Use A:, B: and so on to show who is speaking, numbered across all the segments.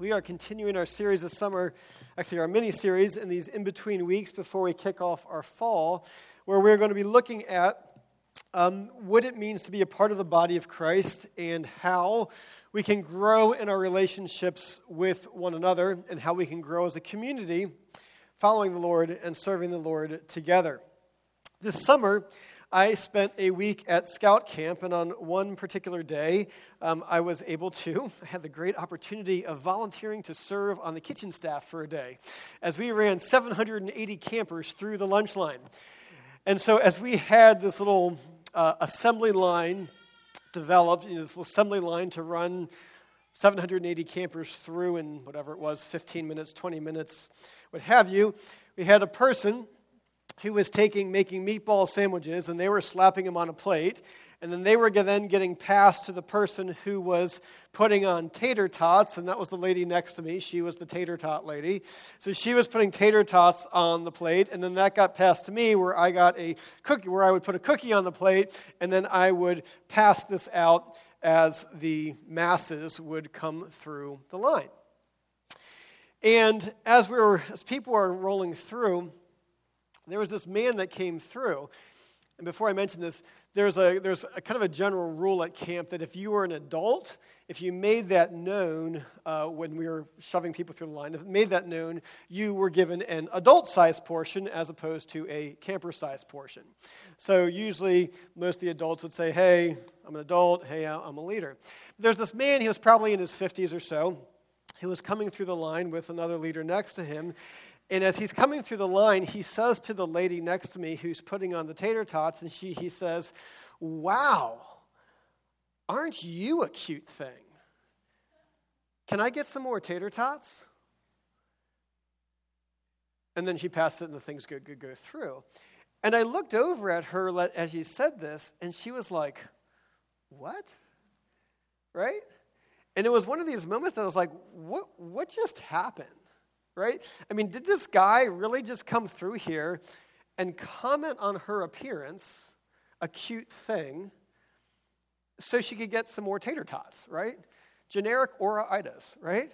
A: We are continuing our series this summer, actually, our mini series in these in between weeks before we kick off our fall, where we're going to be looking at um, what it means to be a part of the body of Christ and how we can grow in our relationships with one another and how we can grow as a community following the Lord and serving the Lord together. This summer, I spent a week at scout camp, and on one particular day, um, I was able to, I had the great opportunity of volunteering to serve on the kitchen staff for a day as we ran 780 campers through the lunch line. And so, as we had this little uh, assembly line developed, you know, this assembly line to run 780 campers through in whatever it was 15 minutes, 20 minutes, what have you, we had a person who was taking making meatball sandwiches and they were slapping them on a plate and then they were then getting passed to the person who was putting on tater tots and that was the lady next to me. She was the tater tot lady. So she was putting tater tots on the plate and then that got passed to me where i got a cookie where i would put a cookie on the plate and then i would pass this out as the masses would come through the line. And as we were as people were rolling through there was this man that came through. And before I mention this, there's a, there's a kind of a general rule at camp that if you were an adult, if you made that known uh, when we were shoving people through the line, if made that known, you were given an adult sized portion as opposed to a camper sized portion. So usually, most of the adults would say, Hey, I'm an adult. Hey, I'm a leader. There's this man, he was probably in his 50s or so, who was coming through the line with another leader next to him. And as he's coming through the line, he says to the lady next to me who's putting on the tater tots, and she, he says, Wow, aren't you a cute thing? Can I get some more tater tots? And then she passed it, and the things go, go, go through. And I looked over at her as she said this, and she was like, What? Right? And it was one of these moments that I was like, What, what just happened? Right? I mean, did this guy really just come through here and comment on her appearance, a cute thing, so she could get some more tater tots, right? Generic aura-itis, right?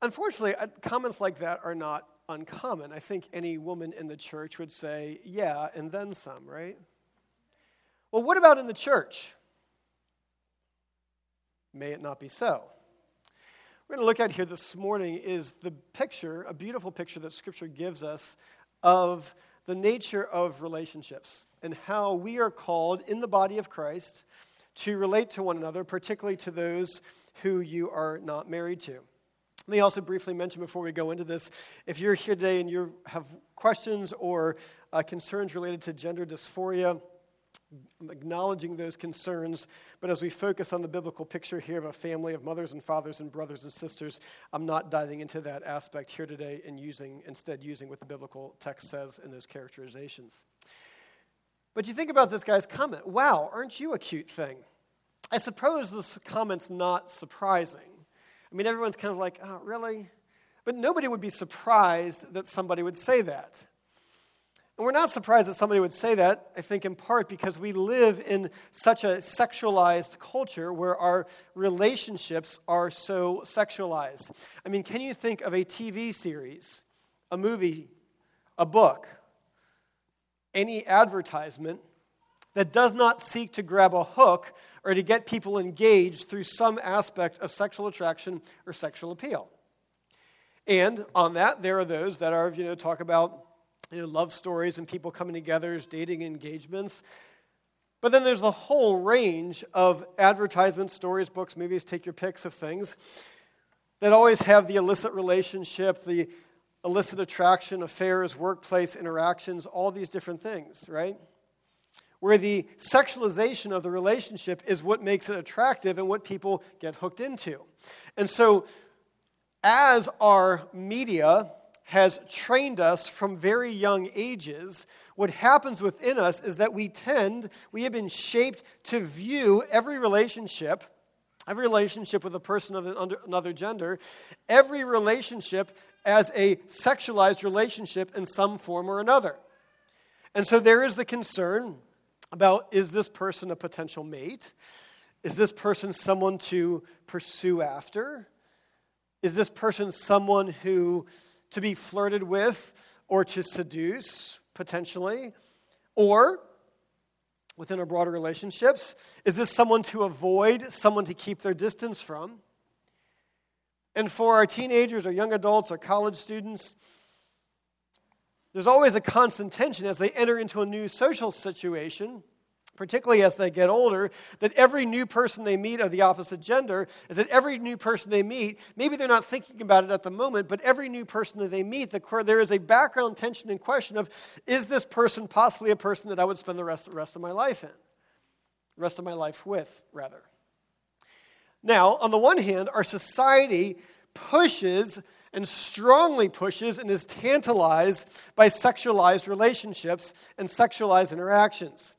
A: Unfortunately, uh, comments like that are not uncommon. I think any woman in the church would say, yeah, and then some, right? Well, what about in the church? May it not be so we're going to look at here this morning is the picture, a beautiful picture that Scripture gives us of the nature of relationships and how we are called in the body of Christ to relate to one another, particularly to those who you are not married to. Let me also briefly mention before we go into this if you're here today and you have questions or uh, concerns related to gender dysphoria, acknowledging those concerns. But as we focus on the biblical picture here of a family of mothers and fathers and brothers and sisters, I'm not diving into that aspect here today and using, instead, using what the biblical text says in those characterizations. But you think about this guy's comment wow, aren't you a cute thing? I suppose this comment's not surprising. I mean, everyone's kind of like, oh, really? But nobody would be surprised that somebody would say that. And we're not surprised that somebody would say that, I think, in part because we live in such a sexualized culture where our relationships are so sexualized. I mean, can you think of a TV series, a movie, a book, any advertisement that does not seek to grab a hook or to get people engaged through some aspect of sexual attraction or sexual appeal? And on that, there are those that are, you know, talk about you know, love stories and people coming together, dating engagements. But then there's the whole range of advertisements, stories, books, movies, take your picks of things that always have the illicit relationship, the illicit attraction, affairs, workplace interactions, all these different things, right? Where the sexualization of the relationship is what makes it attractive and what people get hooked into. And so, as our media has trained us from very young ages, what happens within us is that we tend, we have been shaped to view every relationship, every relationship with a person of another gender, every relationship as a sexualized relationship in some form or another. And so there is the concern about is this person a potential mate? Is this person someone to pursue after? Is this person someone who to be flirted with or to seduce, potentially? Or within our broader relationships, is this someone to avoid, someone to keep their distance from? And for our teenagers, our young adults, our college students, there's always a constant tension as they enter into a new social situation particularly as they get older, that every new person they meet of the opposite gender is that every new person they meet, maybe they're not thinking about it at the moment, but every new person that they meet, the, there is a background tension and question of is this person possibly a person that I would spend the rest, the rest of my life in? Rest of my life with, rather. Now, on the one hand, our society pushes and strongly pushes and is tantalized by sexualized relationships and sexualized interactions.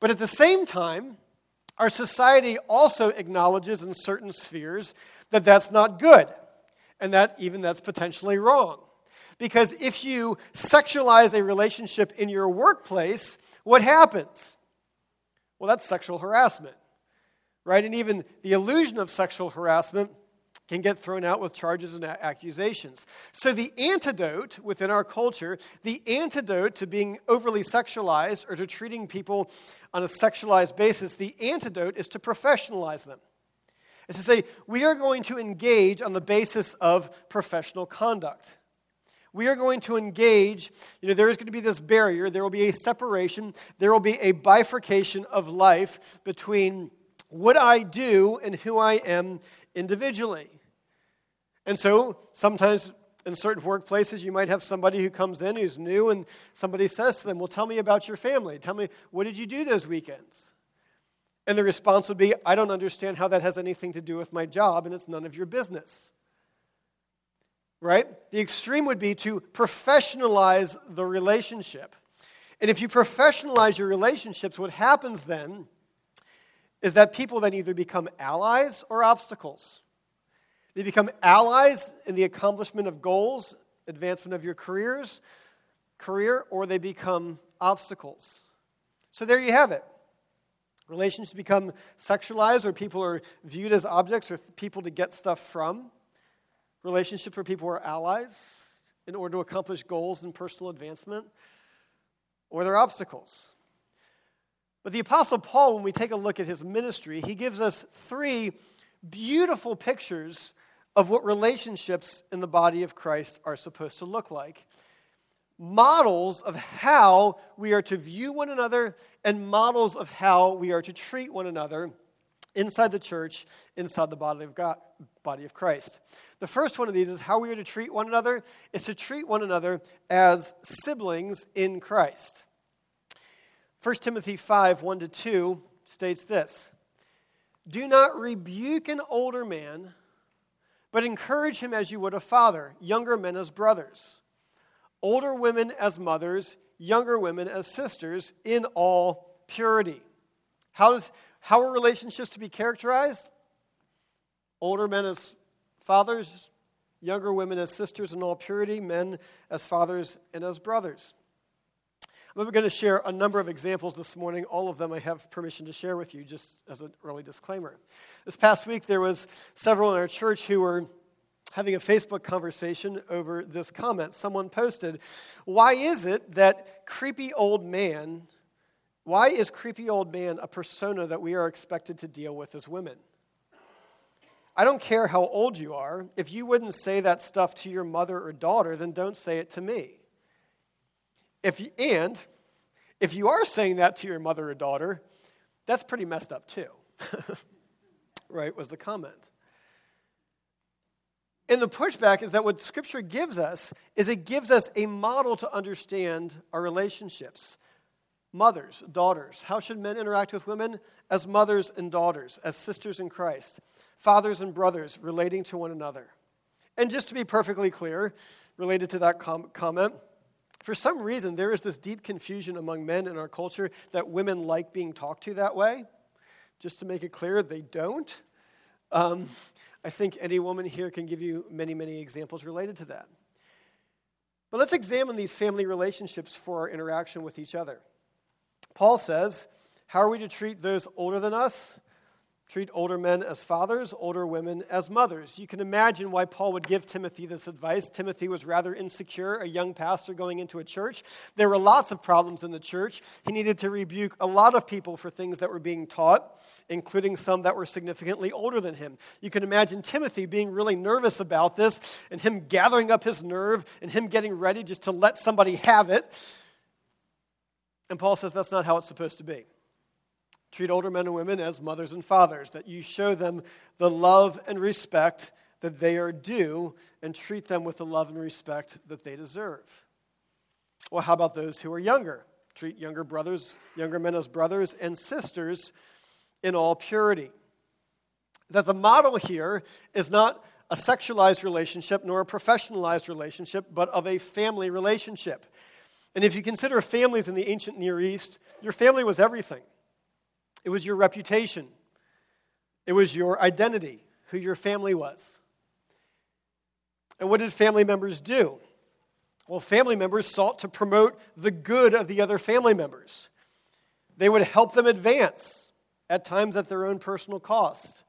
A: But at the same time, our society also acknowledges in certain spheres that that's not good and that even that's potentially wrong. Because if you sexualize a relationship in your workplace, what happens? Well, that's sexual harassment, right? And even the illusion of sexual harassment can get thrown out with charges and accusations. So, the antidote within our culture, the antidote to being overly sexualized or to treating people on a sexualized basis, the antidote is to professionalize them. It's to say, we are going to engage on the basis of professional conduct. We are going to engage, you know, there is going to be this barrier, there will be a separation, there will be a bifurcation of life between what I do and who I am individually. And so sometimes in certain workplaces, you might have somebody who comes in who's new and somebody says to them, Well, tell me about your family. Tell me, what did you do those weekends? And the response would be, I don't understand how that has anything to do with my job, and it's none of your business. Right? The extreme would be to professionalize the relationship. And if you professionalize your relationships, what happens then is that people then either become allies or obstacles. They become allies in the accomplishment of goals, advancement of your careers, career, or they become obstacles. So there you have it. Relationships become sexualized, or people are viewed as objects or people to get stuff from. Relationships where people are allies in order to accomplish goals and personal advancement, or they're obstacles. But the Apostle Paul, when we take a look at his ministry, he gives us three beautiful pictures of what relationships in the body of Christ are supposed to look like. Models of how we are to view one another and models of how we are to treat one another inside the church, inside the body of God, body of Christ. The first one of these is how we are to treat one another is to treat one another as siblings in Christ. 1 Timothy 5 1 to 2 states this Do not rebuke an older man, but encourage him as you would a father, younger men as brothers, older women as mothers, younger women as sisters, in all purity. How, is, how are relationships to be characterized? Older men as fathers, younger women as sisters in all purity, men as fathers and as brothers. I'm going to share a number of examples this morning. All of them I have permission to share with you, just as an early disclaimer. This past week, there was several in our church who were having a Facebook conversation over this comment. Someone posted, "Why is it that creepy old man? Why is creepy old man a persona that we are expected to deal with as women?" I don't care how old you are. If you wouldn't say that stuff to your mother or daughter, then don't say it to me. If you, and if you are saying that to your mother or daughter, that's pretty messed up too. right, was the comment. And the pushback is that what Scripture gives us is it gives us a model to understand our relationships. Mothers, daughters. How should men interact with women? As mothers and daughters, as sisters in Christ. Fathers and brothers relating to one another. And just to be perfectly clear, related to that com- comment, for some reason, there is this deep confusion among men in our culture that women like being talked to that way. Just to make it clear, they don't. Um, I think any woman here can give you many, many examples related to that. But let's examine these family relationships for our interaction with each other. Paul says, How are we to treat those older than us? Treat older men as fathers, older women as mothers. You can imagine why Paul would give Timothy this advice. Timothy was rather insecure, a young pastor going into a church. There were lots of problems in the church. He needed to rebuke a lot of people for things that were being taught, including some that were significantly older than him. You can imagine Timothy being really nervous about this and him gathering up his nerve and him getting ready just to let somebody have it. And Paul says that's not how it's supposed to be. Treat older men and women as mothers and fathers, that you show them the love and respect that they are due and treat them with the love and respect that they deserve. Well, how about those who are younger? Treat younger brothers, younger men as brothers and sisters in all purity. That the model here is not a sexualized relationship nor a professionalized relationship, but of a family relationship. And if you consider families in the ancient Near East, your family was everything. It was your reputation, it was your identity, who your family was. And what did family members do? Well, family members sought to promote the good of the other family members. They would help them advance, at times at their own personal cost.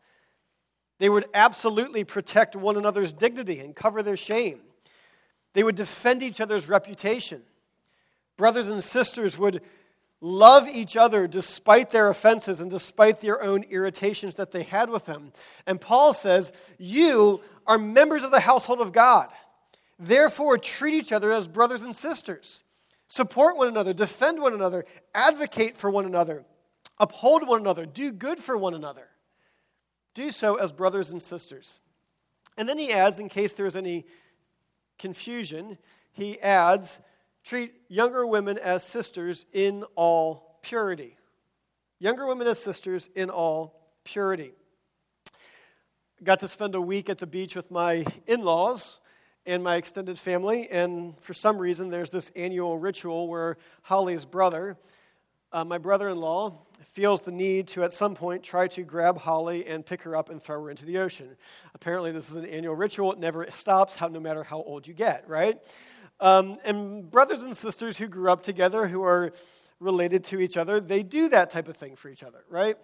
A: They would absolutely protect one another's dignity and cover their shame. They would defend each other's reputation. Brothers and sisters would love each other despite their offenses and despite their own irritations that they had with them. And Paul says, You are members of the household of God. Therefore, treat each other as brothers and sisters. Support one another, defend one another, advocate for one another, uphold one another, do good for one another. Do so as brothers and sisters. And then he adds, in case there's any confusion, he adds, treat younger women as sisters in all purity. Younger women as sisters in all purity. Got to spend a week at the beach with my in laws and my extended family, and for some reason, there's this annual ritual where Holly's brother, uh, my brother in law, feels the need to at some point try to grab Holly and pick her up and throw her into the ocean. Apparently, this is an annual ritual. It never stops, how, no matter how old you get, right? Um, and brothers and sisters who grew up together, who are related to each other, they do that type of thing for each other, right?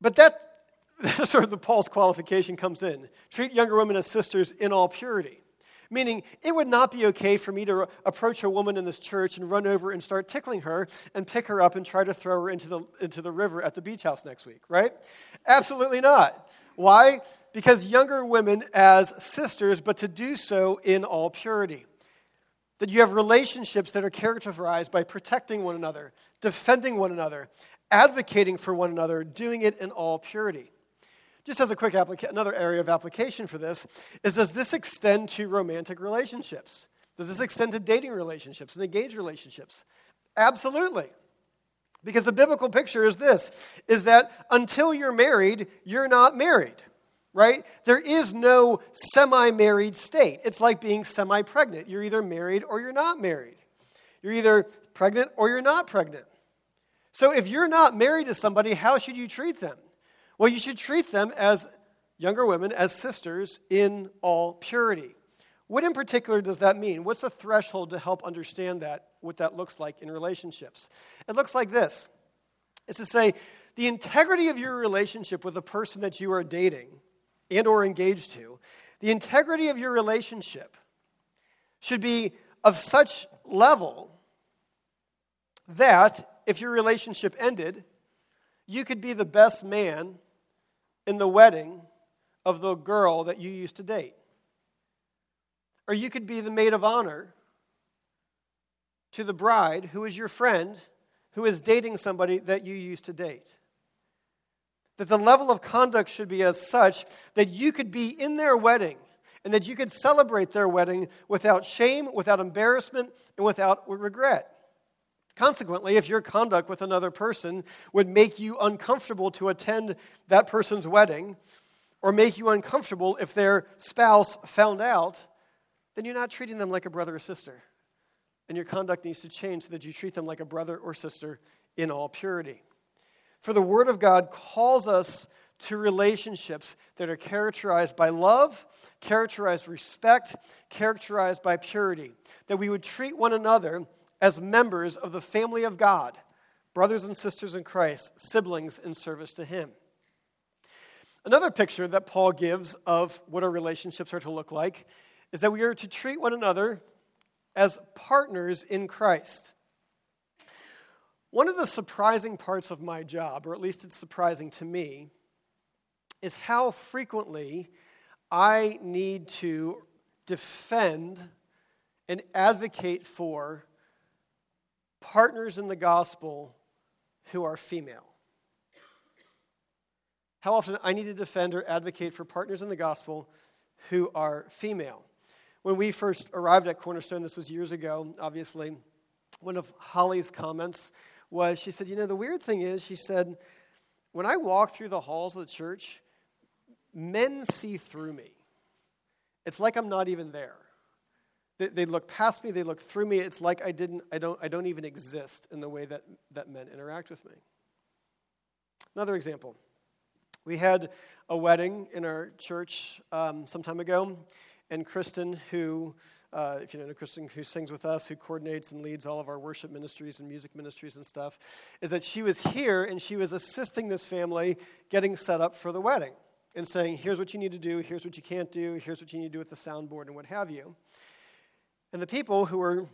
A: But that, that's sort of the Paul's qualification comes in. Treat younger women as sisters in all purity. Meaning, it would not be okay for me to approach a woman in this church and run over and start tickling her and pick her up and try to throw her into the, into the river at the beach house next week, right? Absolutely not. Why? because younger women as sisters, but to do so in all purity. That you have relationships that are characterized by protecting one another, defending one another, advocating for one another, doing it in all purity. Just as a quick applica- another area of application for this is does this extend to romantic relationships? Does this extend to dating relationships and engaged relationships? Absolutely. Because the biblical picture is this is that until you're married, you're not married right? There is no semi married state. It's like being semi pregnant. You're either married or you're not married. You're either pregnant or you're not pregnant. So if you're not married to somebody, how should you treat them? Well, you should treat them as younger women, as sisters in all purity. What in particular does that mean? What's the threshold to help understand that, what that looks like in relationships? It looks like this it's to say, the integrity of your relationship with the person that you are dating and or engaged to, the integrity of your relationship should be of such level that if your relationship ended, you could be the best man in the wedding of the girl that you used to date. Or you could be the maid of honor to the bride who is your friend who is dating somebody that you used to date that the level of conduct should be as such that you could be in their wedding and that you could celebrate their wedding without shame, without embarrassment, and without regret. Consequently, if your conduct with another person would make you uncomfortable to attend that person's wedding, or make you uncomfortable if their spouse found out, then you're not treating them like a brother or sister. And your conduct needs to change so that you treat them like a brother or sister in all purity. For the Word of God calls us to relationships that are characterized by love, characterized respect, characterized by purity. That we would treat one another as members of the family of God, brothers and sisters in Christ, siblings in service to Him. Another picture that Paul gives of what our relationships are to look like is that we are to treat one another as partners in Christ. One of the surprising parts of my job, or at least it's surprising to me, is how frequently I need to defend and advocate for partners in the gospel who are female. How often I need to defend or advocate for partners in the gospel who are female. When we first arrived at Cornerstone, this was years ago, obviously, one of Holly's comments was she said, You know, the weird thing is, she said, when I walk through the halls of the church, men see through me. It's like I'm not even there. They, they look past me, they look through me. It's like I, didn't, I, don't, I don't even exist in the way that, that men interact with me. Another example. We had a wedding in our church um, some time ago, and Kristen, who, uh, if you know Kristen, who sings with us, who coordinates and leads all of our worship ministries and music ministries and stuff, is that she was here and she was assisting this family getting set up for the wedding and saying, here's what you need to do, here's what you can't do, here's what you need to do with the soundboard, and what have you. And the people who were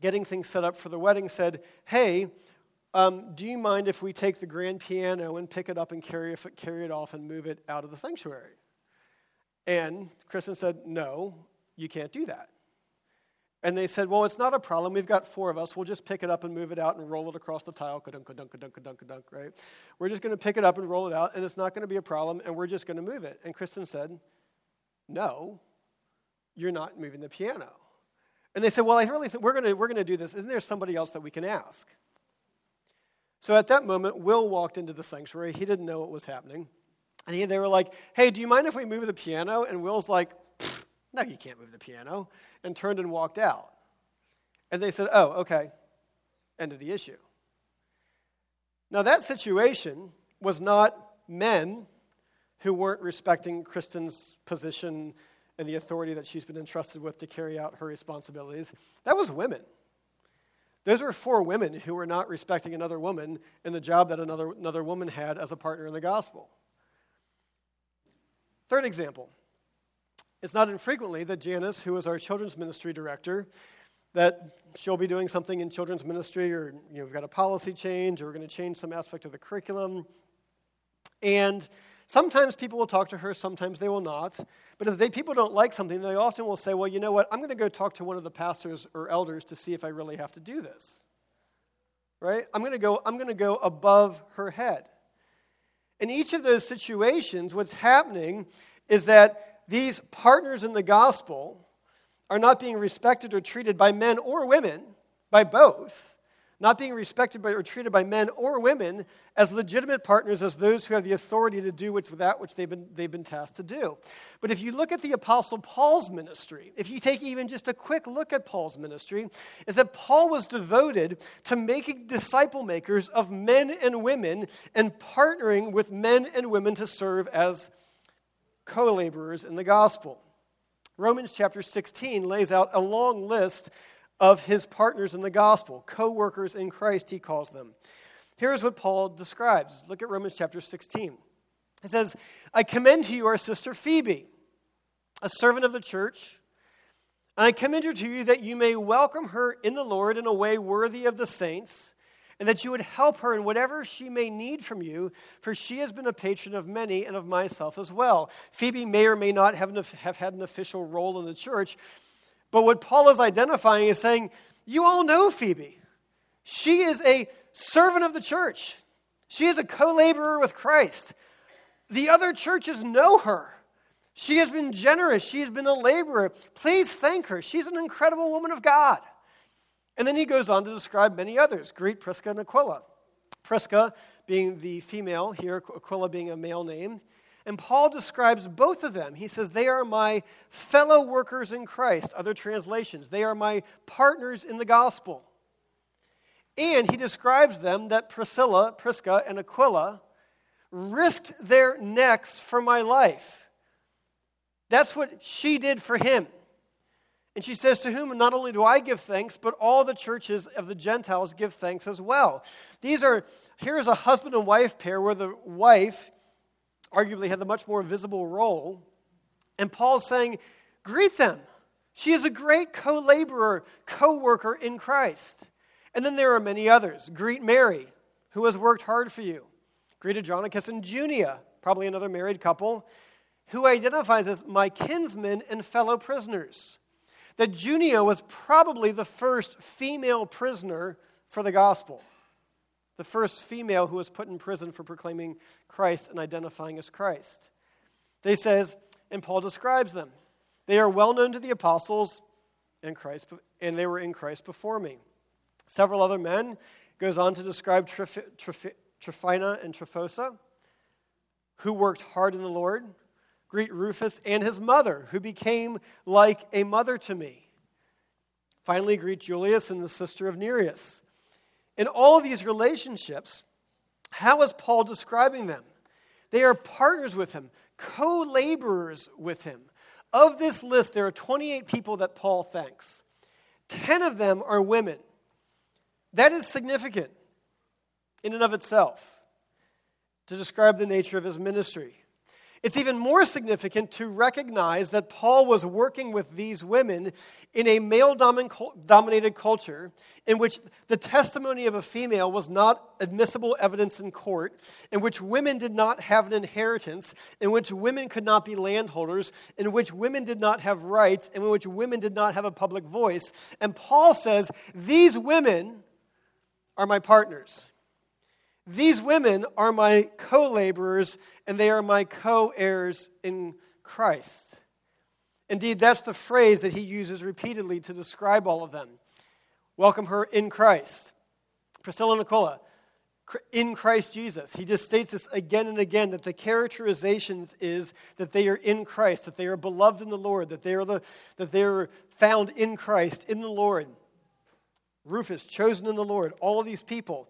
A: getting things set up for the wedding said, hey, um, do you mind if we take the grand piano and pick it up and carry carry it off and move it out of the sanctuary? And Kristen said, no, you can't do that. And they said, Well, it's not a problem. We've got four of us. We'll just pick it up and move it out and roll it across the tile. Ka-dunk, ka-dunk, ka-dunk, ka-dunk, ka-dunk, right? We're just going to pick it up and roll it out, and it's not going to be a problem, and we're just going to move it. And Kristen said, No, you're not moving the piano. And they said, Well, I really think we're going we're going to do this. Isn't there somebody else that we can ask? So at that moment, Will walked into the sanctuary. He didn't know what was happening. And they were like, Hey, do you mind if we move the piano? And Will's like, No, you can't move the piano and turned and walked out. And they said, Oh, okay. End of the issue. Now, that situation was not men who weren't respecting Kristen's position and the authority that she's been entrusted with to carry out her responsibilities. That was women. Those were four women who were not respecting another woman in the job that another, another woman had as a partner in the gospel. Third example it's not infrequently that Janice, who is our children's ministry director, that she'll be doing something in children's ministry, or you know, we've got a policy change, or we're going to change some aspect of the curriculum. And sometimes people will talk to her, sometimes they will not. But if they, people don't like something, they often will say, Well, you know what? I'm going to go talk to one of the pastors or elders to see if I really have to do this. Right? I'm going to go, I'm going to go above her head. In each of those situations, what's happening is that these partners in the gospel are not being respected or treated by men or women, by both, not being respected by, or treated by men or women as legitimate partners, as those who have the authority to do which, that which they've been, they've been tasked to do. But if you look at the Apostle Paul's ministry, if you take even just a quick look at Paul's ministry, is that Paul was devoted to making disciple makers of men and women and partnering with men and women to serve as co laborers in the gospel. Romans chapter 16 lays out a long list of his partners in the gospel, co workers in Christ, he calls them. Here's what Paul describes. Look at Romans chapter 16. It says, I commend to you our sister Phoebe, a servant of the church, and I commend her to you that you may welcome her in the Lord in a way worthy of the saints and that you would help her in whatever she may need from you, for she has been a patron of many and of myself as well. Phoebe may or may not have, have had an official role in the church, but what Paul is identifying is saying, You all know Phoebe. She is a servant of the church, she is a co laborer with Christ. The other churches know her. She has been generous. She has been a laborer. Please thank her. She's an incredible woman of God. And then he goes on to describe many others greet Prisca and Aquila. Prisca being the female, here, Aquila being a male name. And Paul describes both of them. He says, They are my fellow workers in Christ. Other translations, they are my partners in the gospel. And he describes them that Priscilla, Prisca, and Aquila risked their necks for my life. That's what she did for him. And she says, To whom not only do I give thanks, but all the churches of the Gentiles give thanks as well. These are, here's a husband and wife pair where the wife arguably had the much more visible role. And Paul's saying, Greet them. She is a great co laborer, co worker in Christ. And then there are many others. Greet Mary, who has worked hard for you. Greet Andronicus and Junia, probably another married couple, who identifies as my kinsmen and fellow prisoners. That Junia was probably the first female prisoner for the gospel, the first female who was put in prison for proclaiming Christ and identifying as Christ. They says, and Paul describes them. They are well known to the apostles and Christ, and they were in Christ before me. Several other men goes on to describe Tryphena and Tryphosa, who worked hard in the Lord. Greet Rufus and his mother, who became like a mother to me. Finally, greet Julius and the sister of Nereus. In all of these relationships, how is Paul describing them? They are partners with him, co laborers with him. Of this list, there are 28 people that Paul thanks. 10 of them are women. That is significant in and of itself to describe the nature of his ministry. It's even more significant to recognize that Paul was working with these women in a male dominated culture in which the testimony of a female was not admissible evidence in court, in which women did not have an inheritance, in which women could not be landholders, in which women did not have rights, in which women did not have a public voice. And Paul says, These women are my partners. These women are my co laborers and they are my co heirs in Christ. Indeed, that's the phrase that he uses repeatedly to describe all of them. Welcome her in Christ. Priscilla and Aquila, in Christ Jesus. He just states this again and again that the characterization is that they are in Christ, that they are beloved in the Lord, that they are, the, that they are found in Christ, in the Lord. Rufus, chosen in the Lord, all of these people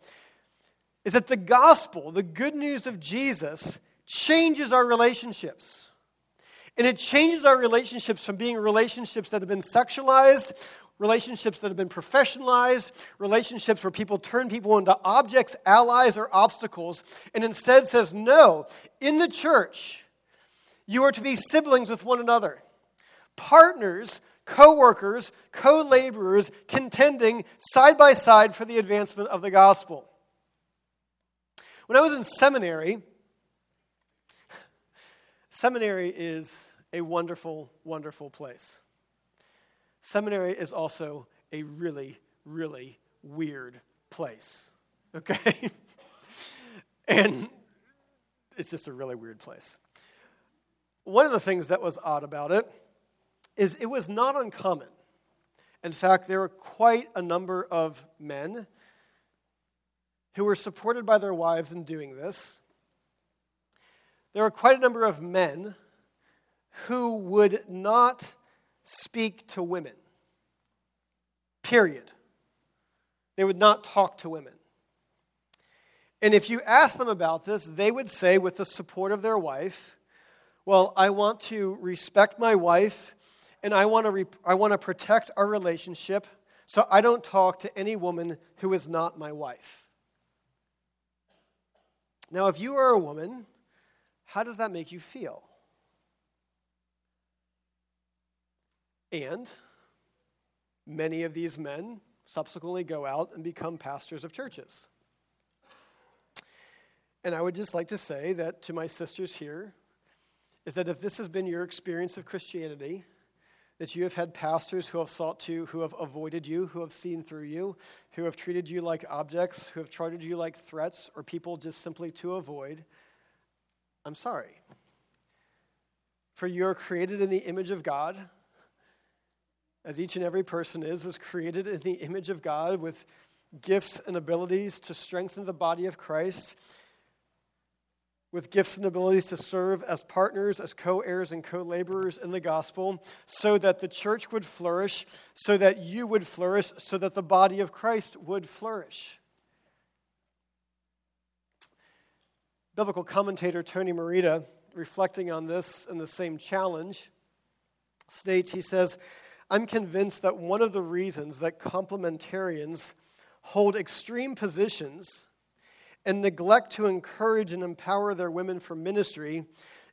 A: is that the gospel, the good news of Jesus, changes our relationships. And it changes our relationships from being relationships that have been sexualized, relationships that have been professionalized, relationships where people turn people into objects, allies, or obstacles, and instead says, no, in the church, you are to be siblings with one another, partners, co workers, co laborers, contending side by side for the advancement of the gospel. When I was in seminary, seminary is a wonderful, wonderful place. Seminary is also a really, really weird place. Okay? and it's just a really weird place. One of the things that was odd about it is it was not uncommon. In fact, there were quite a number of men who were supported by their wives in doing this. There were quite a number of men who would not speak to women. Period. They would not talk to women. And if you ask them about this, they would say, with the support of their wife, Well, I want to respect my wife and I want to, re- I want to protect our relationship, so I don't talk to any woman who is not my wife. Now, if you are a woman, how does that make you feel? And many of these men subsequently go out and become pastors of churches. And I would just like to say that to my sisters here is that if this has been your experience of Christianity, that you have had pastors who have sought to, who have avoided you, who have seen through you, who have treated you like objects, who have treated you like threats or people just simply to avoid, I'm sorry. For you're created in the image of God, as each and every person is, is created in the image of God with gifts and abilities to strengthen the body of Christ with gifts and abilities to serve as partners, as co heirs, and co laborers in the gospel, so that the church would flourish, so that you would flourish, so that the body of Christ would flourish. Biblical commentator Tony Merida, reflecting on this and the same challenge, states he says, I'm convinced that one of the reasons that complementarians hold extreme positions and neglect to encourage and empower their women for ministry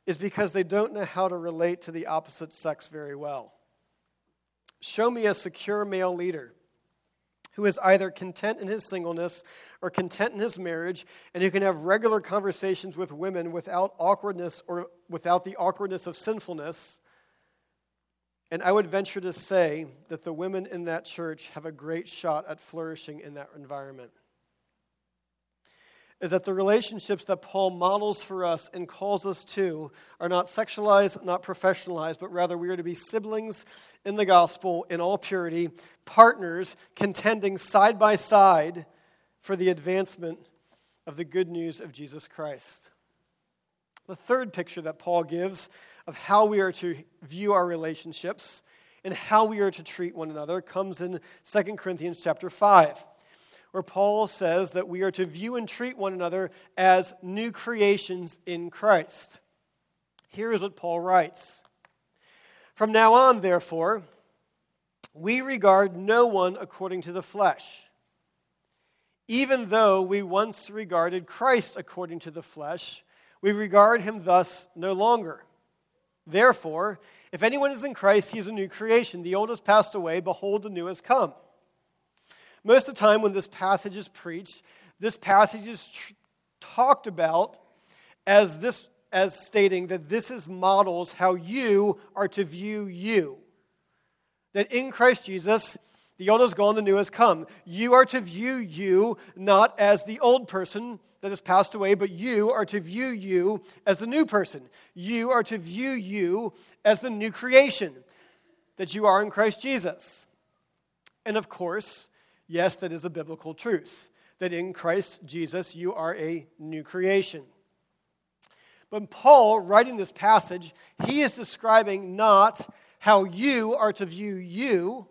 A: is because they don't know how to relate to the opposite sex very well. Show me a secure male leader who is either content in his singleness or content in his marriage and who can have regular conversations with women without awkwardness or without the awkwardness of sinfulness. And I would venture to say that the women in that church have a great shot at flourishing in that environment is that the relationships that Paul models for us and calls us to are not sexualized, not professionalized, but rather we are to be siblings in the gospel in all purity, partners contending side by side for the advancement of the good news of Jesus Christ. The third picture that Paul gives of how we are to view our relationships and how we are to treat one another comes in 2 Corinthians chapter 5 where Paul says that we are to view and treat one another as new creations in Christ. Here is what Paul writes From now on, therefore, we regard no one according to the flesh. Even though we once regarded Christ according to the flesh, we regard him thus no longer. Therefore, if anyone is in Christ, he is a new creation. The old has passed away, behold, the new has come. Most of the time, when this passage is preached, this passage is tr- talked about as, this, as stating that this is models how you are to view you. That in Christ Jesus, the old is gone, the new has come. You are to view you not as the old person that has passed away, but you are to view you as the new person. You are to view you as the new creation that you are in Christ Jesus. And of course, Yes, that is a biblical truth, that in Christ Jesus you are a new creation. But Paul, writing this passage, he is describing not how you are to view you,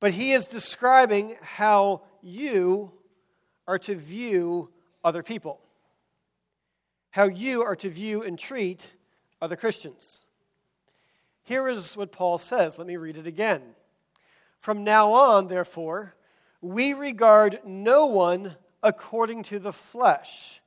A: but he is describing how you are to view other people, how you are to view and treat other Christians. Here is what Paul says. Let me read it again. From now on, therefore, we regard no one according to the flesh.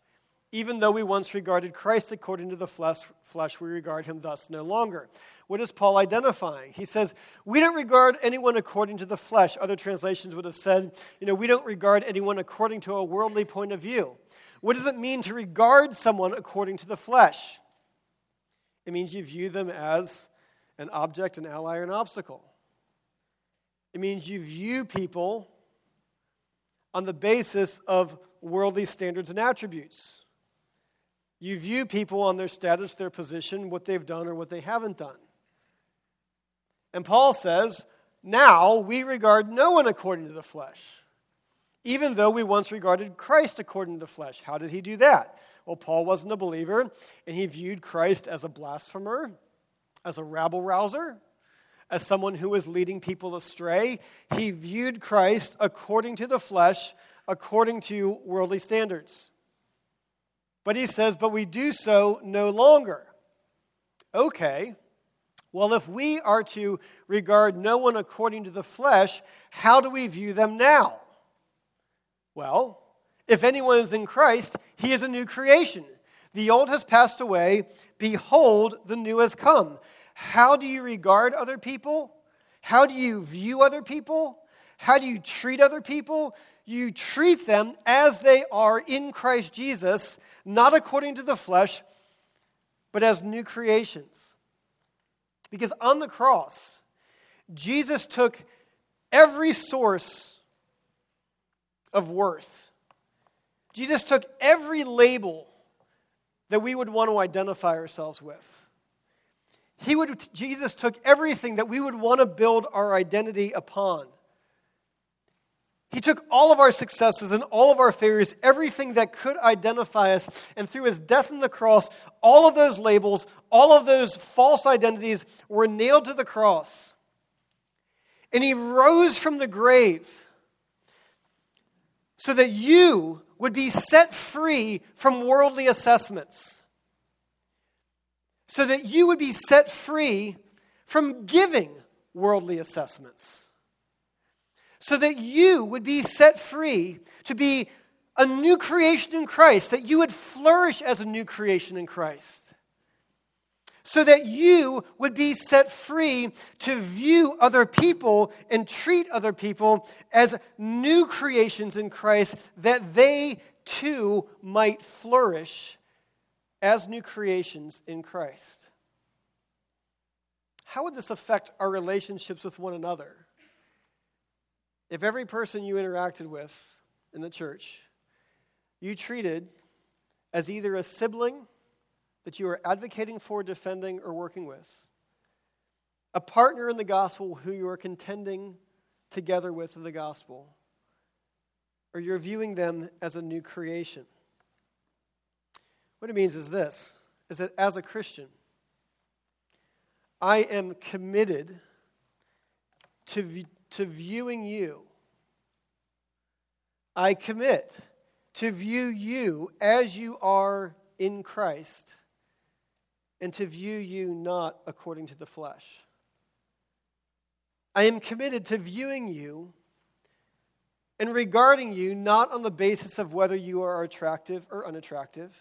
A: Even though we once regarded Christ according to the flesh, flesh, we regard him thus no longer. What is Paul identifying? He says, We don't regard anyone according to the flesh. Other translations would have said, You know, we don't regard anyone according to a worldly point of view. What does it mean to regard someone according to the flesh? It means you view them as an object, an ally, or an obstacle. It means you view people on the basis of worldly standards and attributes. You view people on their status, their position, what they've done or what they haven't done. And Paul says, now we regard no one according to the flesh, even though we once regarded Christ according to the flesh. How did he do that? Well, Paul wasn't a believer, and he viewed Christ as a blasphemer, as a rabble rouser, as someone who was leading people astray. He viewed Christ according to the flesh, according to worldly standards. But he says, but we do so no longer. Okay, well, if we are to regard no one according to the flesh, how do we view them now? Well, if anyone is in Christ, he is a new creation. The old has passed away. Behold, the new has come. How do you regard other people? How do you view other people? How do you treat other people? You treat them as they are in Christ Jesus, not according to the flesh, but as new creations. Because on the cross, Jesus took every source of worth. Jesus took every label that we would want to identify ourselves with. He would, Jesus took everything that we would want to build our identity upon. He took all of our successes and all of our failures, everything that could identify us, and through his death on the cross, all of those labels, all of those false identities were nailed to the cross. And he rose from the grave so that you would be set free from worldly assessments so that you would be set free from giving worldly assessments, so that you would be set free to be a new creation in Christ, that you would flourish as a new creation in Christ. So that you would be set free to view other people and treat other people as new creations in Christ, that they too might flourish as new creations in Christ. How would this affect our relationships with one another? If every person you interacted with in the church you treated as either a sibling that you are advocating for, defending, or working with, a partner in the gospel who you are contending together with in the gospel, or you're viewing them as a new creation. What it means is this is that as a Christian, I am committed to, to viewing you. I commit to view you as you are in Christ and to view you not according to the flesh. I am committed to viewing you and regarding you not on the basis of whether you are attractive or unattractive,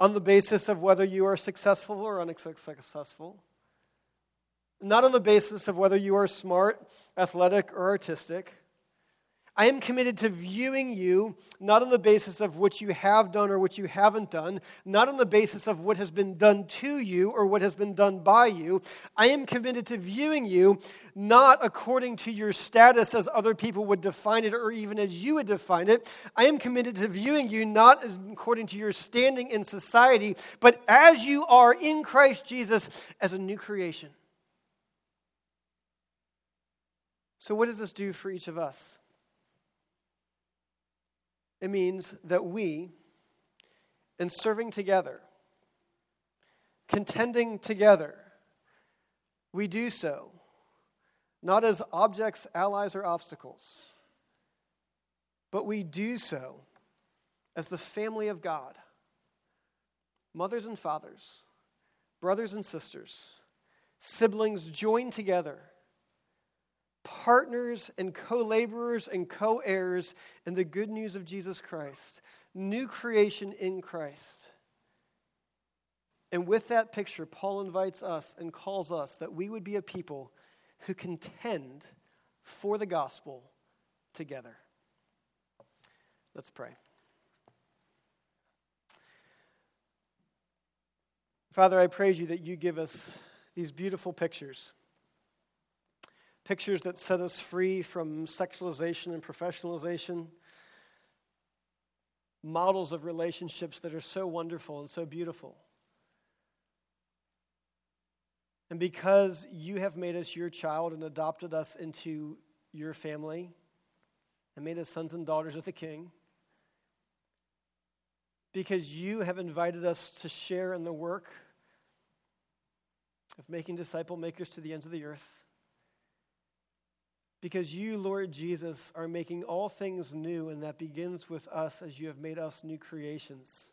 A: on the basis of whether you are successful or unsuccessful, not on the basis of whether you are smart, athletic, or artistic I am committed to viewing you not on the basis of what you have done or what you haven't done, not on the basis of what has been done to you or what has been done by you. I am committed to viewing you not according to your status as other people would define it or even as you would define it. I am committed to viewing you not according to your standing in society, but as you are in Christ Jesus as a new creation. So, what does this do for each of us? It means that we, in serving together, contending together, we do so not as objects, allies, or obstacles, but we do so as the family of God mothers and fathers, brothers and sisters, siblings joined together partners and co laborers and co heirs in the good news of Jesus Christ, new creation in Christ. And with that picture, Paul invites us and calls us that we would be a people who contend for the gospel together. Let's pray. Father, I praise you that you give us these beautiful pictures pictures that set us free from sexualization and professionalization, models of relationships that are so wonderful and so beautiful. And because you have made us your child and adopted us into your family and made us sons and daughters of the King, because you have invited us to share in the work of making disciple makers to the ends of the earth because you, Lord Jesus, are making all things new, and that begins with us as you have made us new creations.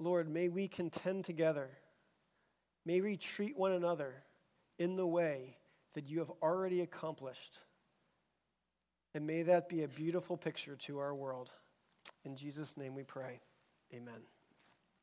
A: Lord, may we contend together. May we treat one another in the way that you have already accomplished. And may that be a beautiful picture to our world. In Jesus' name we pray. Amen.